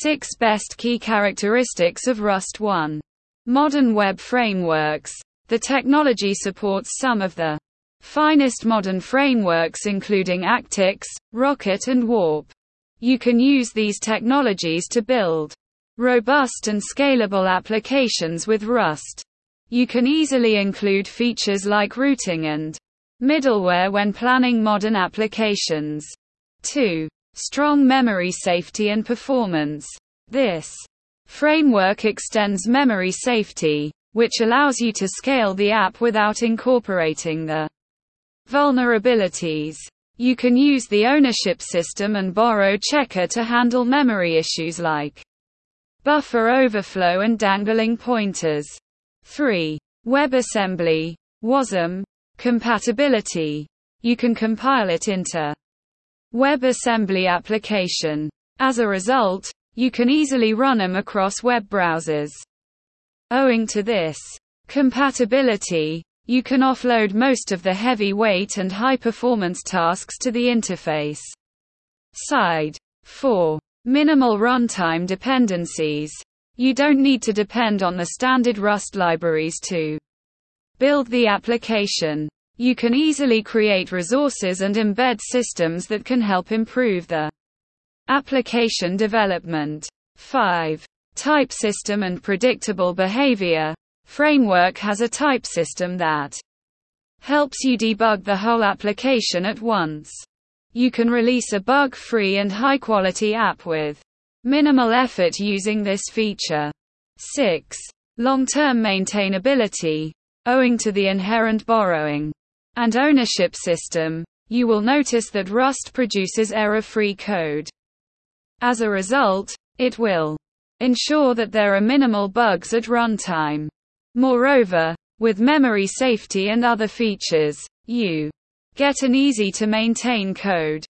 6 Best Key Characteristics of Rust 1. Modern web frameworks. The technology supports some of the finest modern frameworks including Actix, Rocket and Warp. You can use these technologies to build robust and scalable applications with Rust. You can easily include features like routing and middleware when planning modern applications. 2. Strong memory safety and performance. This framework extends memory safety, which allows you to scale the app without incorporating the vulnerabilities. You can use the ownership system and borrow checker to handle memory issues like buffer overflow and dangling pointers. 3. WebAssembly, WASM, compatibility. You can compile it into WebAssembly application. As a result, you can easily run them across web browsers. Owing to this compatibility, you can offload most of the heavy weight and high performance tasks to the interface side. 4. Minimal runtime dependencies. You don't need to depend on the standard Rust libraries to build the application. You can easily create resources and embed systems that can help improve the application development. 5. Type system and predictable behavior. Framework has a type system that helps you debug the whole application at once. You can release a bug-free and high-quality app with minimal effort using this feature. 6. Long-term maintainability. Owing to the inherent borrowing and ownership system, you will notice that Rust produces error-free code. As a result, it will ensure that there are minimal bugs at runtime. Moreover, with memory safety and other features, you get an easy to maintain code.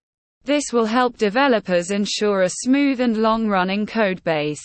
This will help developers ensure a smooth and long running code base.